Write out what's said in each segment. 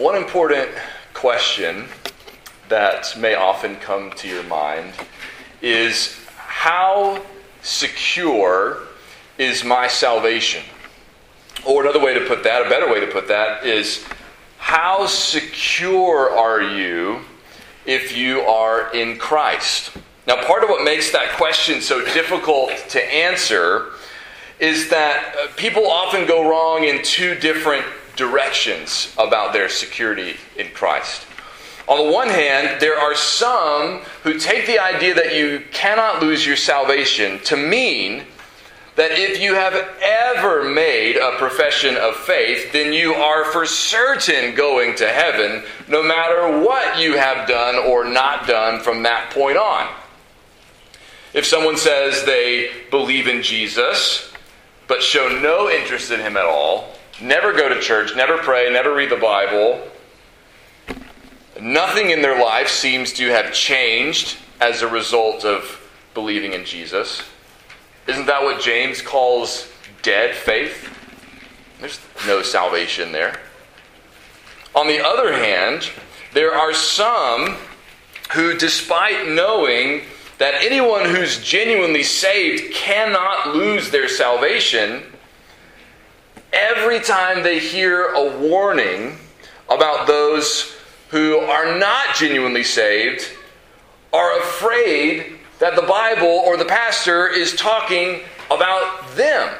One important question that may often come to your mind is how secure is my salvation? Or another way to put that, a better way to put that, is how secure are you if you are in Christ? Now, part of what makes that question so difficult to answer is that uh, people often go wrong in two different directions about their security in Christ. On the one hand, there are some who take the idea that you cannot lose your salvation to mean that if you have ever made a profession of faith, then you are for certain going to heaven, no matter what you have done or not done from that point on. If someone says they believe in Jesus, but show no interest in him at all, never go to church, never pray, never read the Bible, nothing in their life seems to have changed as a result of believing in Jesus. Isn't that what James calls dead faith? There's no salvation there. On the other hand, there are some who, despite knowing that anyone who's genuinely saved cannot lose their salvation, every time they hear a warning about those who are not genuinely saved, are afraid that the Bible or the pastor is talking about them,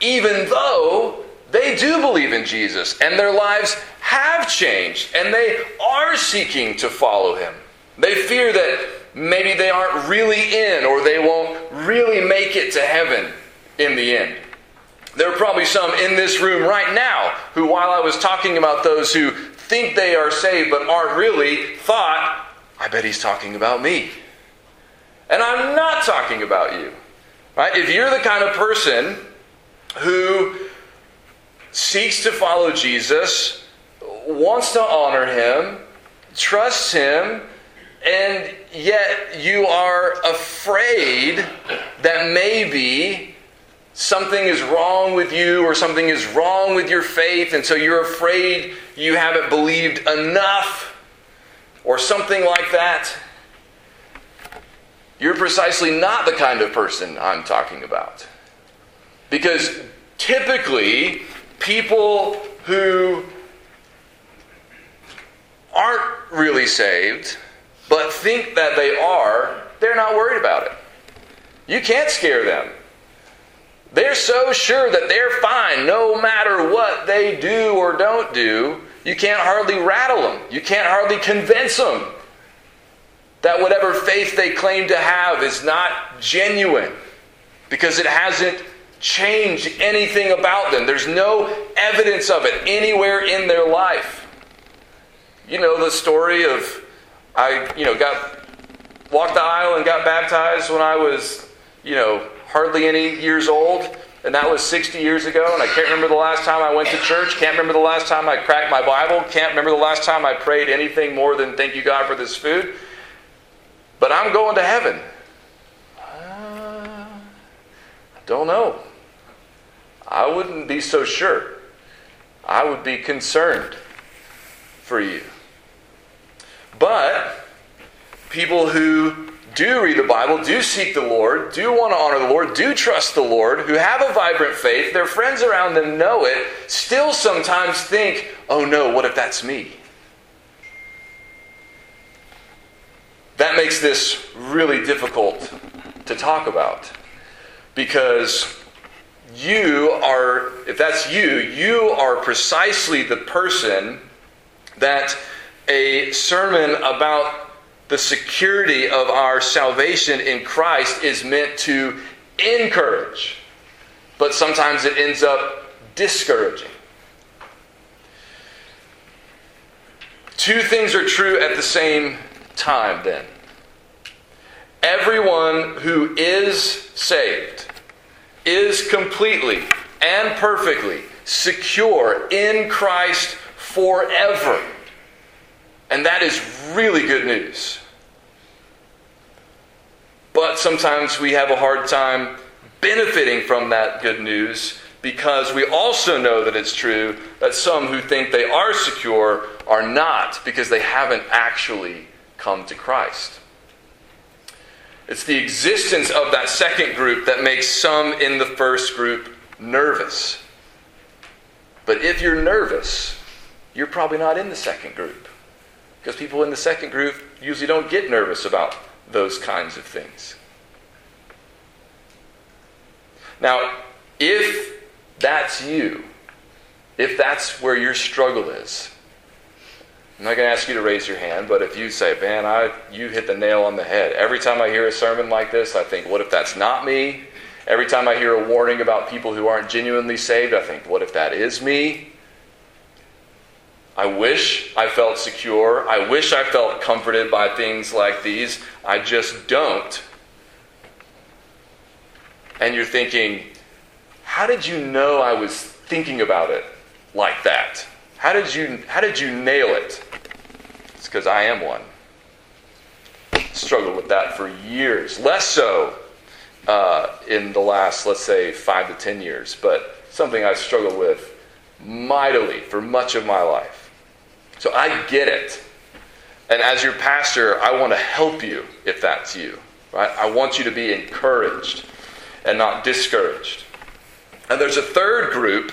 even though they do believe in Jesus and their lives have changed and they are seeking to follow him. They fear that maybe they aren't really in or they won't really make it to heaven in the end. There are probably some in this room right now who, while I was talking about those who think they are saved but aren't really, thought, I bet he's talking about me. And I'm not talking about you. Right? If you're the kind of person who seeks to follow Jesus, wants to honor him, trusts him, and yet you are afraid that maybe something is wrong with you or something is wrong with your faith, and so you're afraid you haven't believed enough or something like that. You're precisely not the kind of person I'm talking about. Because typically, people who aren't really saved but think that they are, they're not worried about it. You can't scare them. They're so sure that they're fine no matter what they do or don't do, you can't hardly rattle them. You can't hardly convince them that whatever faith they claim to have is not genuine because it hasn't changed anything about them. There's no evidence of it anywhere in their life. You know the story of I, you know, got walked the aisle and got baptized when I was, you know, hardly any years old, and that was 60 years ago. And I can't remember the last time I went to church. Can't remember the last time I cracked my Bible. Can't remember the last time I prayed anything more than "Thank you, God, for this food." But I'm going to heaven. Uh, don't know. I wouldn't be so sure. I would be concerned for you. But people who do read the Bible, do seek the Lord, do want to honor the Lord, do trust the Lord, who have a vibrant faith, their friends around them know it, still sometimes think, oh no, what if that's me? That makes this really difficult to talk about because you are, if that's you, you are precisely the person that a sermon about the security of our salvation in Christ is meant to encourage, but sometimes it ends up discouraging. Two things are true at the same time, then. Everyone who is saved is completely and perfectly secure in Christ forever. And that is really good news. But sometimes we have a hard time benefiting from that good news because we also know that it's true that some who think they are secure are not because they haven't actually come to Christ. It's the existence of that second group that makes some in the first group nervous. But if you're nervous, you're probably not in the second group. Because people in the second group usually don't get nervous about those kinds of things. Now, if that's you, if that's where your struggle is, I'm not going to ask you to raise your hand, but if you say, "Man, I you hit the nail on the head." Every time I hear a sermon like this, I think, "What if that's not me?" Every time I hear a warning about people who aren't genuinely saved, I think, "What if that is me?" I wish I felt secure. I wish I felt comforted by things like these. I just don't. And you're thinking, how did you know I was thinking about it like that? How did you, how did you nail it? It's because I am one. Struggled with that for years. Less so uh, in the last, let's say, five to ten years, but something I've struggled with mightily for much of my life. So I get it. And as your pastor, I want to help you if that's you. Right? I want you to be encouraged and not discouraged. And there's a third group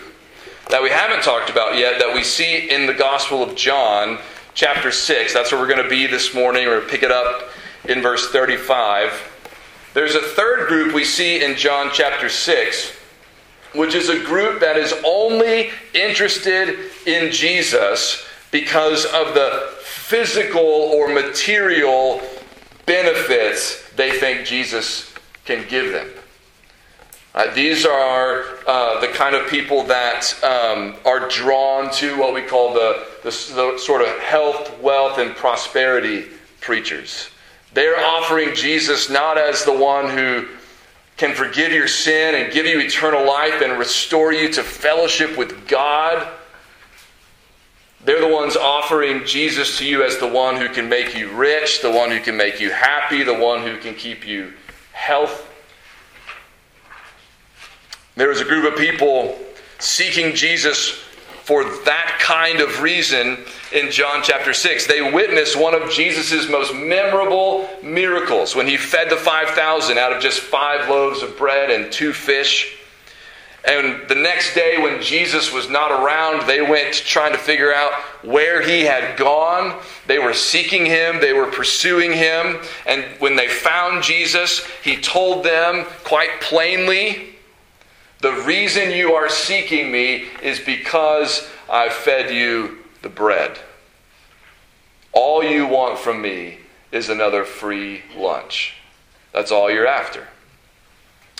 that we haven't talked about yet that we see in the Gospel of John, chapter 6. That's where we're going to be this morning. We're going to pick it up in verse 35. There's a third group we see in John chapter 6, which is a group that is only interested in Jesus because of the physical or material benefits they think Jesus can give them. Uh, these are uh, the kind of people that um, are drawn to what we call the, the, the sort of health, wealth, and prosperity preachers. They're offering Jesus not as the one who can forgive your sin and give you eternal life and restore you to fellowship with God. They're the ones offering Jesus to you as the one who can make you rich, the one who can make you happy, the one who can keep you health, there was a group of people seeking Jesus for that kind of reason in John chapter 6. They witnessed one of Jesus' most memorable miracles when he fed the 5,000 out of just five loaves of bread and two fish. And the next day, when Jesus was not around, they went trying to figure out where he had gone. They were seeking him, they were pursuing him. And when they found Jesus, he told them quite plainly the reason you are seeking me is because I've fed you the bread. All you want from me is another free lunch. That's all you're after.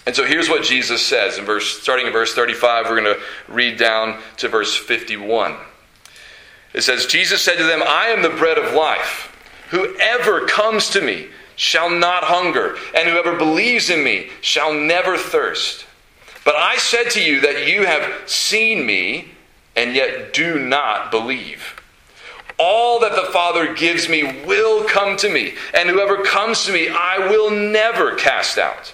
And so here's what Jesus says in verse starting in verse 35, we're going to read down to verse 51. It says Jesus said to them, "I am the bread of life. Whoever comes to me shall not hunger, and whoever believes in me shall never thirst." But I said to you that you have seen me and yet do not believe. All that the Father gives me will come to me, and whoever comes to me I will never cast out.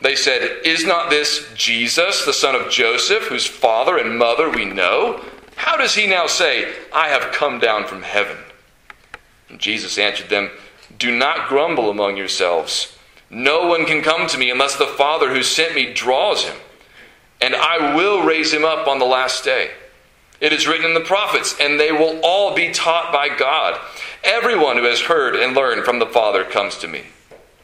They said, Is not this Jesus, the son of Joseph, whose father and mother we know? How does he now say, I have come down from heaven? And Jesus answered them, Do not grumble among yourselves. No one can come to me unless the Father who sent me draws him, and I will raise him up on the last day. It is written in the prophets, and they will all be taught by God. Everyone who has heard and learned from the Father comes to me.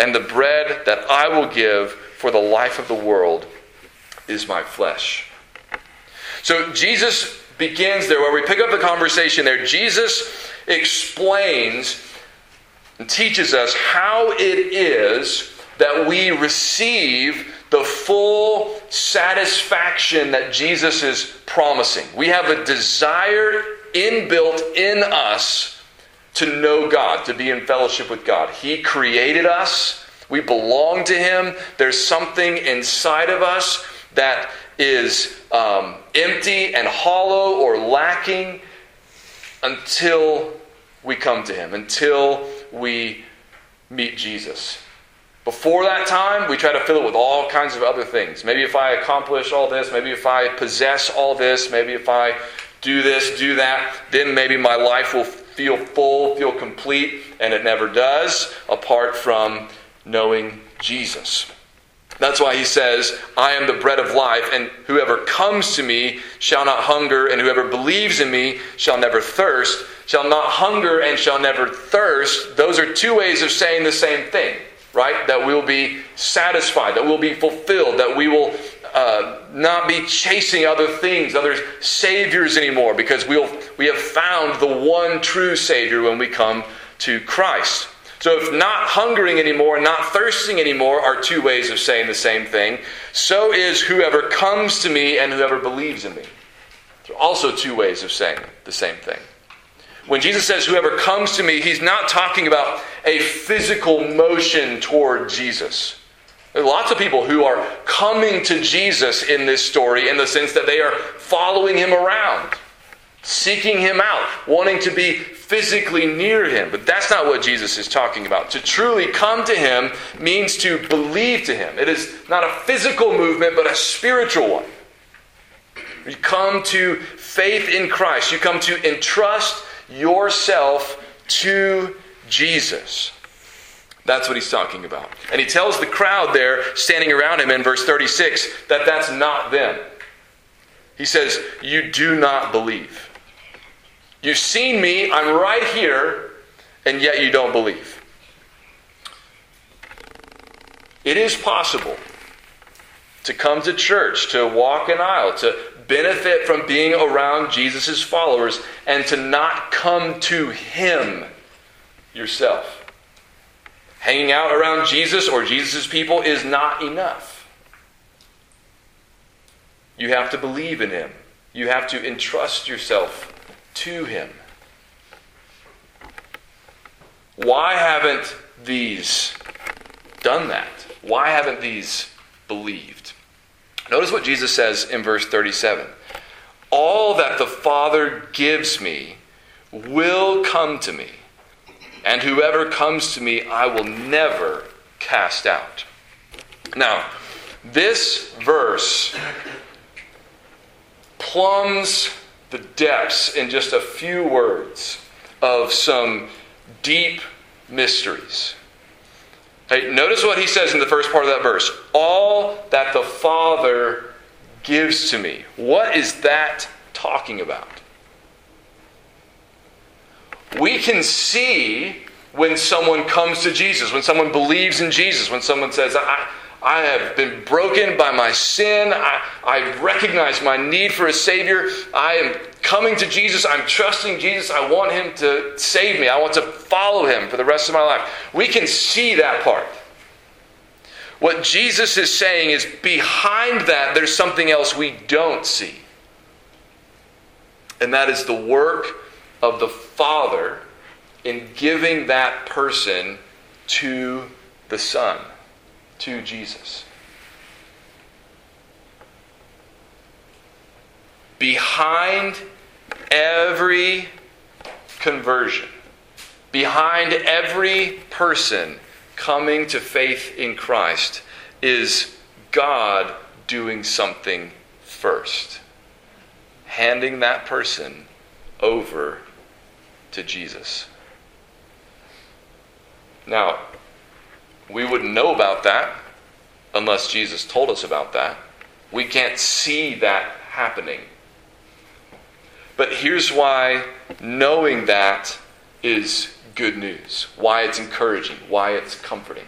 And the bread that I will give for the life of the world is my flesh. So Jesus begins there, where we pick up the conversation there. Jesus explains and teaches us how it is that we receive the full satisfaction that Jesus is promising. We have a desire inbuilt in us to know God, to be in fellowship with God. He created us, we belong to Him. There's something inside of us that is um, empty and hollow or lacking until we come to Him, until we meet Jesus. Before that time, we try to fill it with all kinds of other things. Maybe if I accomplish all this, maybe if I possess all this, maybe if I do this, do that, then maybe my life will feel full, feel complete, and it never does apart from knowing Jesus. That's why he says, I am the bread of life, and whoever comes to me shall not hunger, and whoever believes in me shall never thirst. Shall not hunger and shall never thirst. Those are two ways of saying the same thing, right? That we'll be satisfied, that we'll be fulfilled, that we will uh, not be chasing other things, other saviors anymore, because we'll, we have found the one true Savior when we come to Christ. So, if not hungering anymore, and not thirsting anymore are two ways of saying the same thing, so is whoever comes to me and whoever believes in me. So also two ways of saying the same thing. When Jesus says, whoever comes to me, he's not talking about a physical motion toward Jesus. There are lots of people who are coming to Jesus in this story in the sense that they are following him around, seeking him out, wanting to be physically near him. But that's not what Jesus is talking about. To truly come to him means to believe to him. It is not a physical movement, but a spiritual one. You come to faith in Christ, you come to entrust yourself to Jesus. That's what he's talking about. And he tells the crowd there, standing around him in verse 36, that that's not them. He says, You do not believe. You've seen me, I'm right here, and yet you don't believe. It is possible to come to church, to walk an aisle, to benefit from being around Jesus' followers, and to not come to Him yourself. Hanging out around Jesus or Jesus' people is not enough. You have to believe in Him, you have to entrust yourself to him. Why haven't these done that? Why haven't these believed? Notice what Jesus says in verse 37 All that the Father gives me will come to me, and whoever comes to me I will never cast out. Now, this verse plumbs the depths in just a few words of some deep mysteries. Hey, notice what he says in the first part of that verse all that the Father gives to me. What is that talking about? We can see when someone comes to Jesus, when someone believes in Jesus, when someone says, I, I have been broken by my sin. I, I recognize my need for a Savior. I am coming to Jesus. I'm trusting Jesus. I want Him to save me. I want to follow Him for the rest of my life. We can see that part. What Jesus is saying is behind that, there's something else we don't see. And that is the work of the Father in giving that person to the Son to Jesus. Behind every conversion, behind every person coming to faith in Christ, is God doing something first, handing that person over to Jesus. Now, we wouldn't know about that unless Jesus told us about that. We can't see that happening. But here's why knowing that is good news, why it's encouraging, why it's comforting.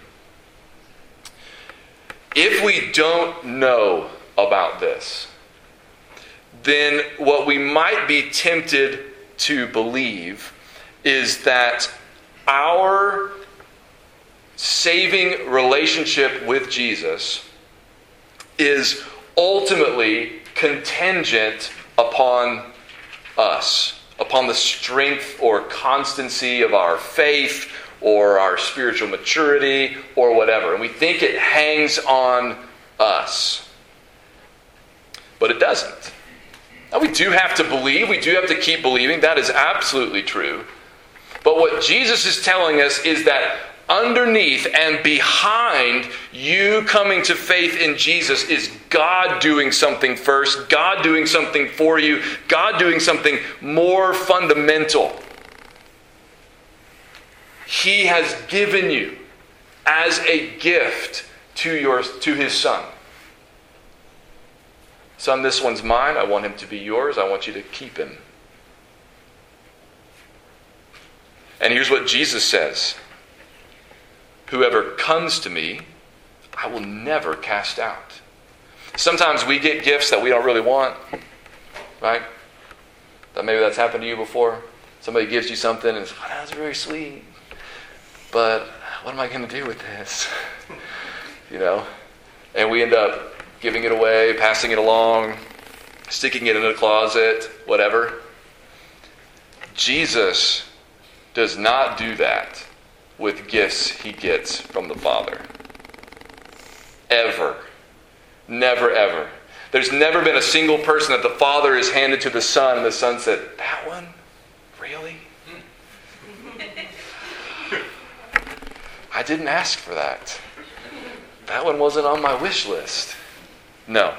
If we don't know about this, then what we might be tempted to believe is that our saving relationship with Jesus is ultimately contingent upon us, upon the strength or constancy of our faith or our spiritual maturity or whatever. And we think it hangs on us. But it doesn't. Now, we do have to believe, we do have to keep believing. That is absolutely true. But what Jesus is telling us is that underneath and behind you coming to faith in Jesus is God doing something first, God doing something for you, God doing something more fundamental. He has given you as a gift to, your, to his son. Son, this one's mine. I want him to be yours. I want you to keep him. And here's what Jesus says Whoever comes to me, I will never cast out. Sometimes we get gifts that we don't really want, right? That maybe that's happened to you before. Somebody gives you something and it's, oh, that's very sweet. But what am I going to do with this? you know? And we end up giving it away, passing it along, sticking it in a closet, whatever. Jesus does not do that with gifts he gets from the Father. Ever. Never, ever. There's never been a single person that the Father has handed to the Son, and the Son said, That one? Really? I didn't ask for that. That one wasn't on my wish list. No.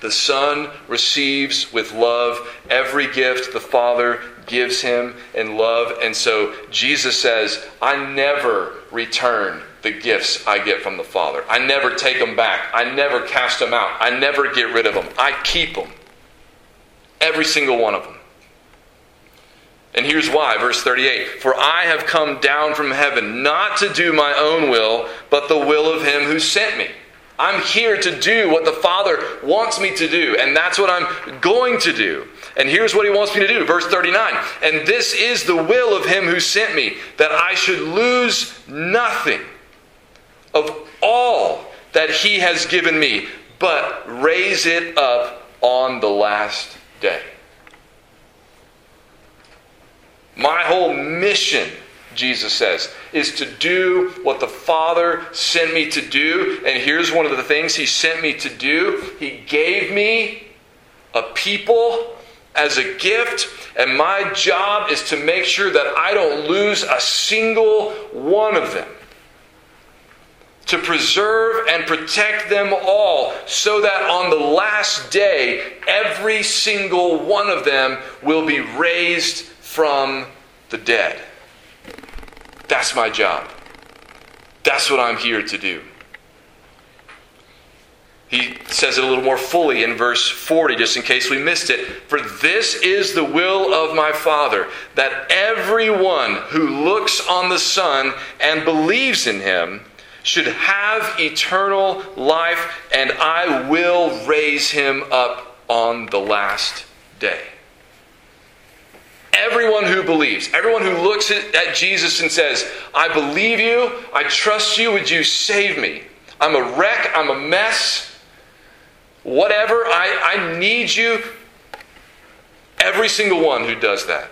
The Son receives with love every gift the Father gives him in love. And so Jesus says, I never return the gifts I get from the Father. I never take them back. I never cast them out. I never get rid of them. I keep them. Every single one of them. And here's why, verse 38 For I have come down from heaven not to do my own will, but the will of him who sent me. I'm here to do what the Father wants me to do, and that's what I'm going to do. And here's what He wants me to do. Verse 39 And this is the will of Him who sent me, that I should lose nothing of all that He has given me, but raise it up on the last day. My whole mission Jesus says, is to do what the Father sent me to do. And here's one of the things He sent me to do He gave me a people as a gift, and my job is to make sure that I don't lose a single one of them. To preserve and protect them all, so that on the last day, every single one of them will be raised from the dead. That's my job. That's what I'm here to do. He says it a little more fully in verse 40, just in case we missed it. For this is the will of my Father, that everyone who looks on the Son and believes in him should have eternal life, and I will raise him up on the last day everyone who believes, everyone who looks at, Jesus and says, I believe you, I trust you, would you save me? I'm a wreck, I'm a mess, whatever, I, I need you. Every single one who does that,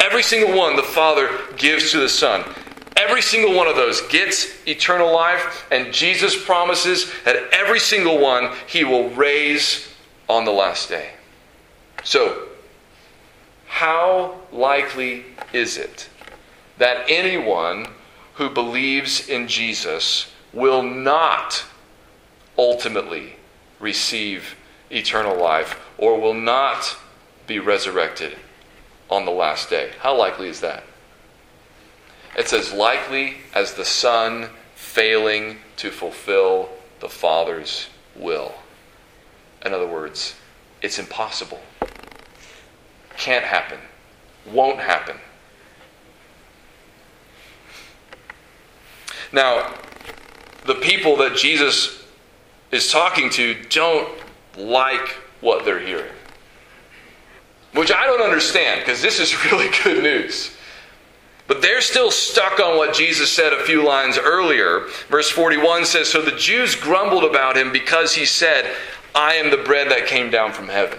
every single one the Father gives to the Son. Every single one of those gets eternal life, and Jesus promises that every single one he will raise on the last day. So, how likely is it that anyone who believes in Jesus will not ultimately receive eternal life or will not be resurrected on the last day? How likely is that? It's as likely as the Son failing to fulfill the Father's will. In other words, it's impossible. Can't happen. Won't happen. Now, the people that Jesus is talking to don't like what they're hearing. Which I don't understand because this is really good news. But they're still stuck on what Jesus said a few lines earlier. Verse 41 says So the Jews grumbled about him because he said, I am the bread that came down from heaven.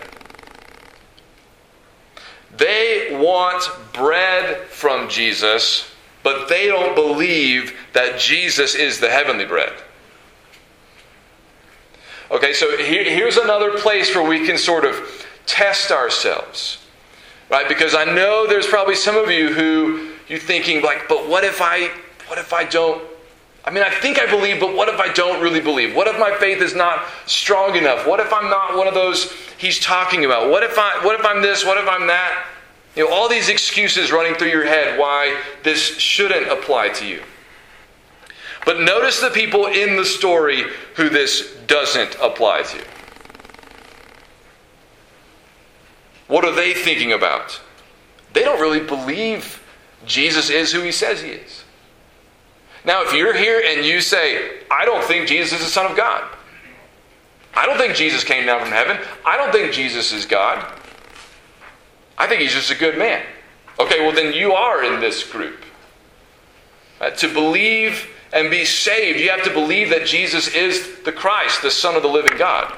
They want bread from Jesus, but they don't believe that Jesus is the heavenly bread. Okay, so here, here's another place where we can sort of test ourselves. Right? Because I know there's probably some of you who you're thinking like, but what if I what if I don't I mean, I think I believe, but what if I don't really believe? What if my faith is not strong enough? What if I'm not one of those he's talking about? What if I what if I'm this? What if I'm that? You know, all these excuses running through your head why this shouldn't apply to you. But notice the people in the story who this doesn't apply to. What are they thinking about? They don't really believe Jesus is who he says he is. Now, if you're here and you say, I don't think Jesus is the Son of God, I don't think Jesus came down from heaven, I don't think Jesus is God, I think he's just a good man. Okay, well, then you are in this group. Uh, to believe and be saved, you have to believe that Jesus is the Christ, the Son of the living God.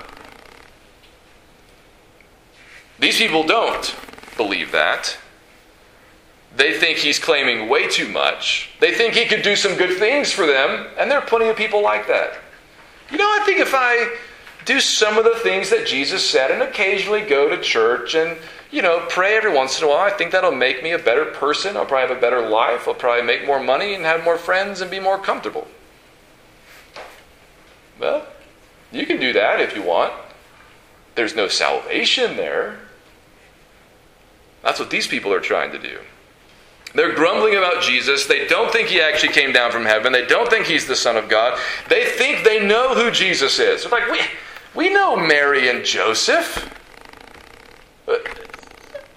These people don't believe that. They think he's claiming way too much. They think he could do some good things for them, and there are plenty of people like that. You know, I think if I do some of the things that Jesus said and occasionally go to church and, you know, pray every once in a while, I think that'll make me a better person. I'll probably have a better life. I'll probably make more money and have more friends and be more comfortable. Well, you can do that if you want. There's no salvation there. That's what these people are trying to do. They're grumbling about Jesus. They don't think he actually came down from heaven. They don't think he's the Son of God. They think they know who Jesus is. They're like, we, we know Mary and Joseph.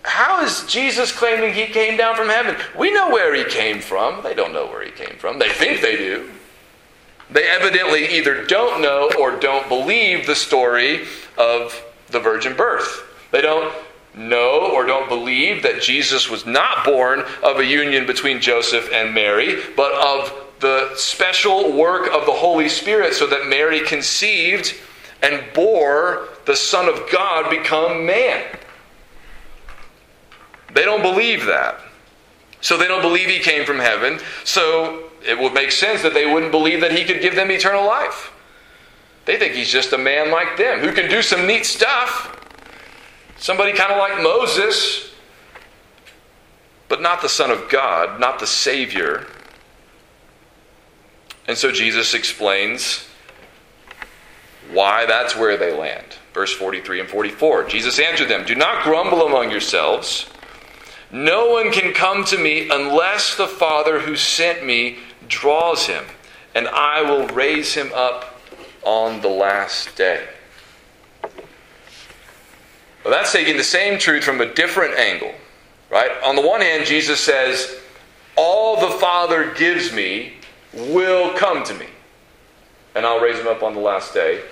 How is Jesus claiming he came down from heaven? We know where he came from. They don't know where he came from. They think they do. They evidently either don't know or don't believe the story of the virgin birth. They don't know or don't believe that Jesus was not born of a union between Joseph and Mary, but of the special work of the Holy Spirit so that Mary conceived and bore the Son of God become man. They don't believe that. So they don't believe he came from heaven. So it would make sense that they wouldn't believe that he could give them eternal life. They think he's just a man like them who can do some neat stuff, Somebody kind of like Moses, but not the Son of God, not the Savior. And so Jesus explains why that's where they land. Verse 43 and 44. Jesus answered them Do not grumble among yourselves. No one can come to me unless the Father who sent me draws him, and I will raise him up on the last day. Well, that's taking the same truth from a different angle, right? On the one hand, Jesus says, All the Father gives me will come to me, and I'll raise him up on the last day.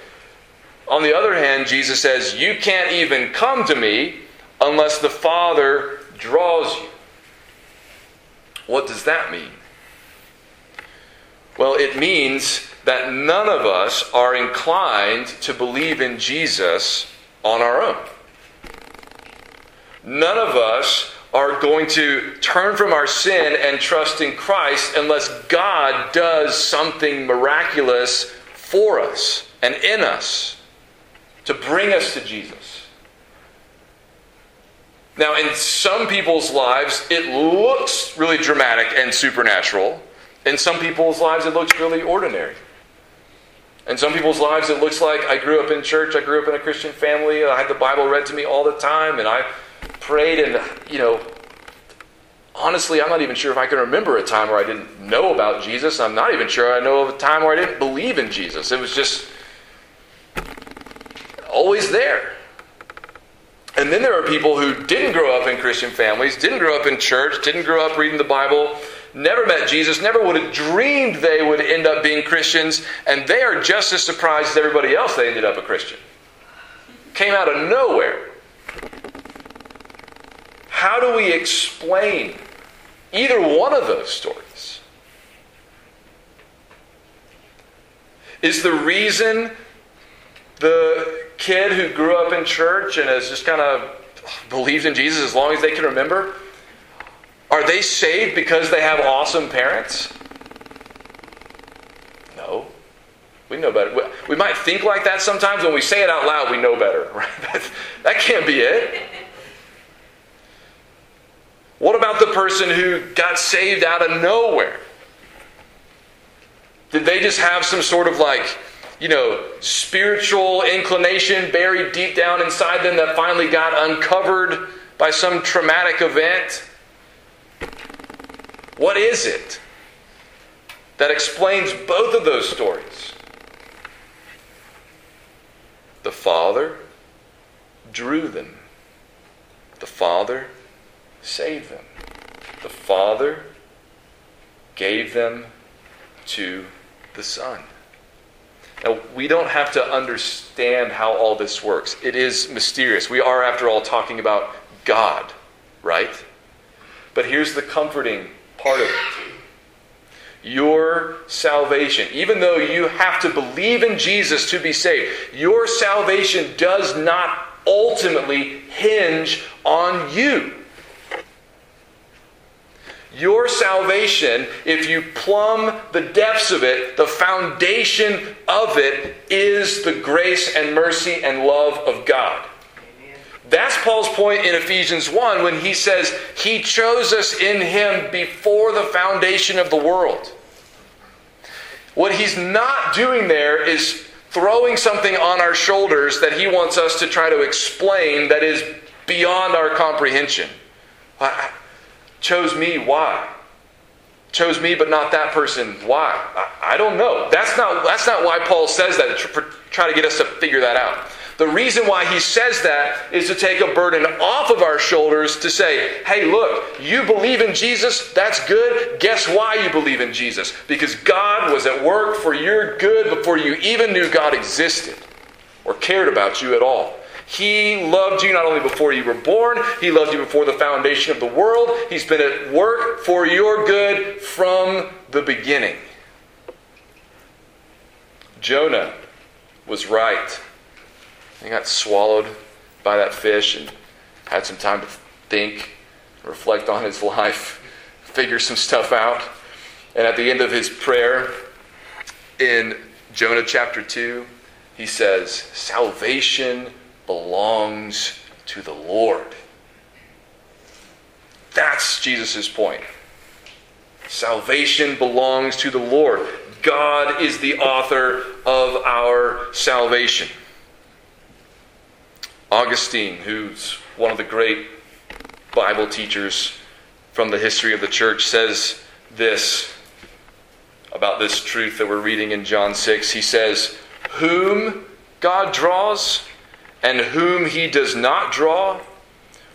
On the other hand, Jesus says, You can't even come to me unless the Father draws you. What does that mean? Well, it means that none of us are inclined to believe in Jesus on our own. None of us are going to turn from our sin and trust in Christ unless God does something miraculous for us and in us to bring us to Jesus. Now, in some people's lives, it looks really dramatic and supernatural. In some people's lives, it looks really ordinary. In some people's lives, it looks like I grew up in church, I grew up in a Christian family, I had the Bible read to me all the time, and I prayed, and, you know, honestly, I'm not even sure if I can remember a time where I didn't know about Jesus. I'm not even sure I know of a time where I didn't believe in Jesus. It was just always there. And then there are people who didn't grow up in Christian families, didn't grow up in church, didn't grow up reading the Bible, never met Jesus, never would have dreamed they would end up being Christians, and they are just as surprised as everybody else they ended up a Christian. Came out of nowhere. How do we explain either one of those stories? Is the reason the kid who grew up in church and has just kind of believed in Jesus as long as they can remember? Are they saved because they have awesome parents? No. We know better. We might think like that sometimes. When we say it out loud, we know better. Right? That can't be it. What about the person who got saved out of nowhere? Did they just have some sort of like you know, spiritual inclination buried deep down inside them that finally got uncovered by some traumatic event? What is it that explains both of those stories? The Father drew them. The Father saved them. The Father gave them to the Son. Now, we don't have to understand how all this works. It is mysterious. We are, after all, talking about God, right? But here's the comforting part of it your salvation, even though you have to believe in Jesus to be saved, your salvation does not ultimately hinge on you. Your salvation, if you plumb the depths of it, the foundation of it is the grace and mercy and love of God. That's Paul's point in Ephesians 1 when he says, He chose us in Him before the foundation of the world. What he's not doing there is throwing something on our shoulders that he wants us to try to explain that is beyond our comprehension chose me. Why? Chose me, but not that person. Why? I, I don't know. That's not, that's not why Paul says that, to try to get us to figure that out. The reason why he says that is to take a burden off of our shoulders to say, hey, look, you believe in Jesus, that's good. Guess why you believe in Jesus? Because God was at work for your good before you even knew God existed or cared about you at all. He loved you not only before you were born, He loved you before the foundation of the world. He's been at work for your good from the beginning. Jonah was right. He got swallowed by that fish and had some time to think, reflect on his life, figure some stuff out. And at the end of his prayer in Jonah chapter 2, he says, Salvation belongs to the Lord. That's Jesus' point. Salvation belongs to the Lord. God is the author of our salvation. Augustine, who's one of the great Bible teachers from the history of the church, says this about this truth that we're reading in John 6. He says, Whom God draws, and whom he does not draw,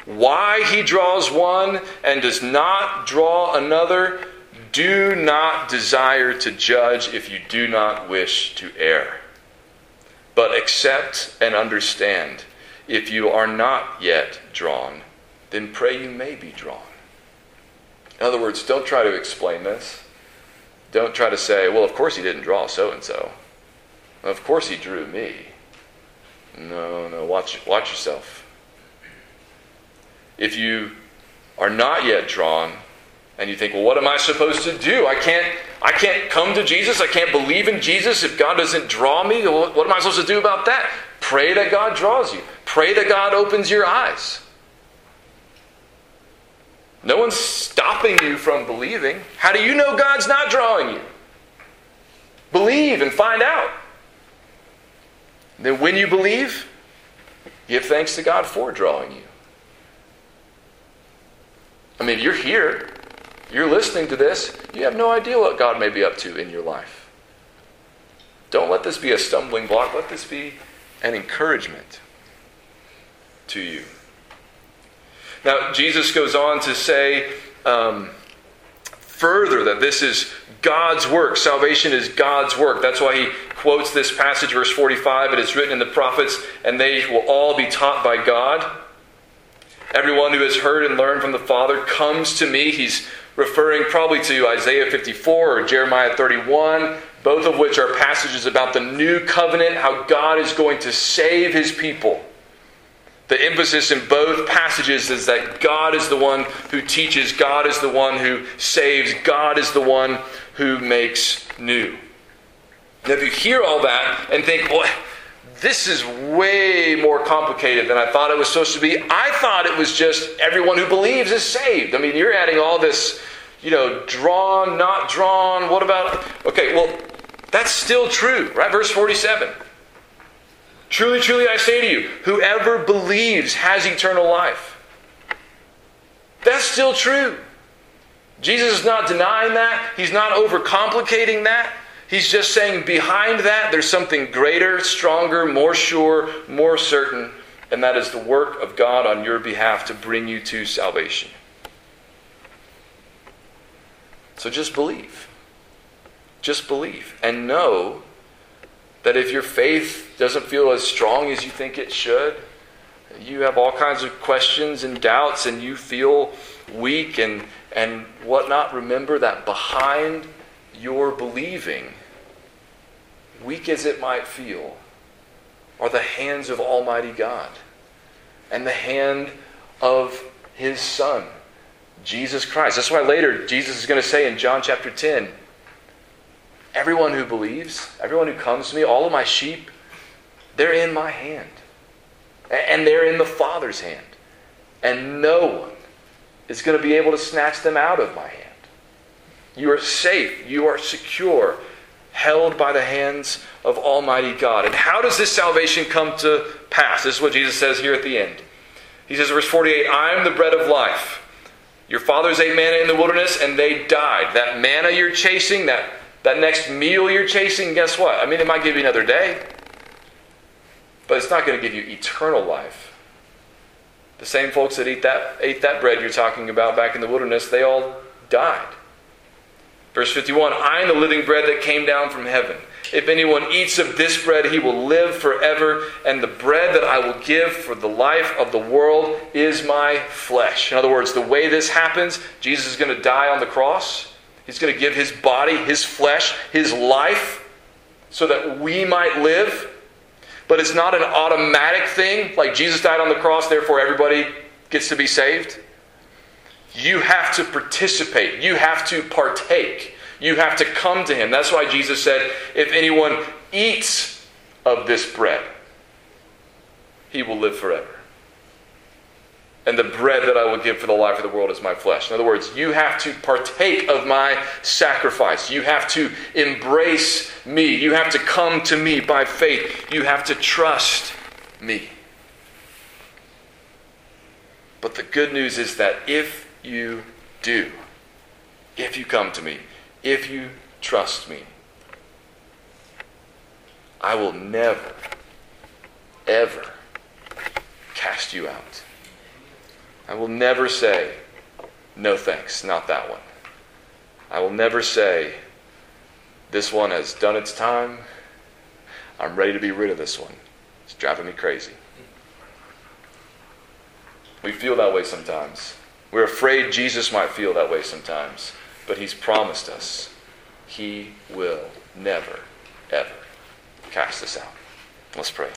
why he draws one and does not draw another, do not desire to judge if you do not wish to err. But accept and understand if you are not yet drawn, then pray you may be drawn. In other words, don't try to explain this. Don't try to say, well, of course he didn't draw so and so. Of course he drew me. No, no, watch, watch yourself. If you are not yet drawn, and you think, well, what am I supposed to do? I can't, I can't come to Jesus. I can't believe in Jesus if God doesn't draw me. What am I supposed to do about that? Pray that God draws you. Pray that God opens your eyes. No one's stopping you from believing. How do you know God's not drawing you? Believe and find out. Then, when you believe, give thanks to God for drawing you. I mean, you're here, you're listening to this, you have no idea what God may be up to in your life. Don't let this be a stumbling block, let this be an encouragement to you. Now, Jesus goes on to say um, further that this is God's work. Salvation is God's work. That's why he quotes this passage, verse 45. It is written in the prophets, and they will all be taught by God. Everyone who has heard and learned from the Father comes to me. He's referring probably to Isaiah 54 or Jeremiah 31, both of which are passages about the new covenant, how God is going to save his people. The emphasis in both passages is that God is the one who teaches, God is the one who saves, God is the one who makes new. Now, if you hear all that and think, well, this is way more complicated than I thought it was supposed to be. I thought it was just everyone who believes is saved. I mean, you're adding all this, you know, drawn, not drawn. What about. Okay, well, that's still true, right? Verse 47. Truly, truly, I say to you, whoever believes has eternal life. That's still true. Jesus is not denying that. He's not overcomplicating that. He's just saying behind that there's something greater, stronger, more sure, more certain, and that is the work of God on your behalf to bring you to salvation. So just believe. Just believe. And know that if your faith doesn't feel as strong as you think it should, you have all kinds of questions and doubts, and you feel weak and, and whatnot, remember that behind your believing, weak as it might feel, are the hands of Almighty God and the hand of His Son, Jesus Christ. That's why later Jesus is going to say in John chapter 10 Everyone who believes, everyone who comes to me, all of my sheep, they're in my hand. And they're in the Father's hand. And no one is going to be able to snatch them out of my hand. You are safe. You are secure, held by the hands of Almighty God. And how does this salvation come to pass? This is what Jesus says here at the end. He says, verse 48 I am the bread of life. Your fathers ate manna in the wilderness and they died. That manna you're chasing, that that next meal you're chasing, guess what? I mean, it might give you another day, but it's not going to give you eternal life. The same folks that eat that, ate that bread you're talking about back in the wilderness, they all died. Verse 51 I am the living bread that came down from heaven. If anyone eats of this bread, he will live forever, and the bread that I will give for the life of the world is my flesh. In other words, the way this happens, Jesus is going to die on the cross. He's going to give his body, his flesh, his life so that we might live. But it's not an automatic thing, like Jesus died on the cross, therefore everybody gets to be saved. You have to participate, you have to partake, you have to come to him. That's why Jesus said, If anyone eats of this bread, he will live forever and the bread that I will give for the life of the world is my flesh. In other words, you have to partake of my sacrifice. You have to embrace me. You have to come to me by faith. You have to trust me. But the good news is that if you do, if you come to me, if you trust me, I will never, ever cast you out. I will never say, no thanks, not that one. I will never say, this one has done its time. I'm ready to be rid of this one. It's driving me crazy. We feel that way sometimes. We're afraid Jesus might feel that way sometimes, but He's promised us He will never, ever cast us out. Let's pray.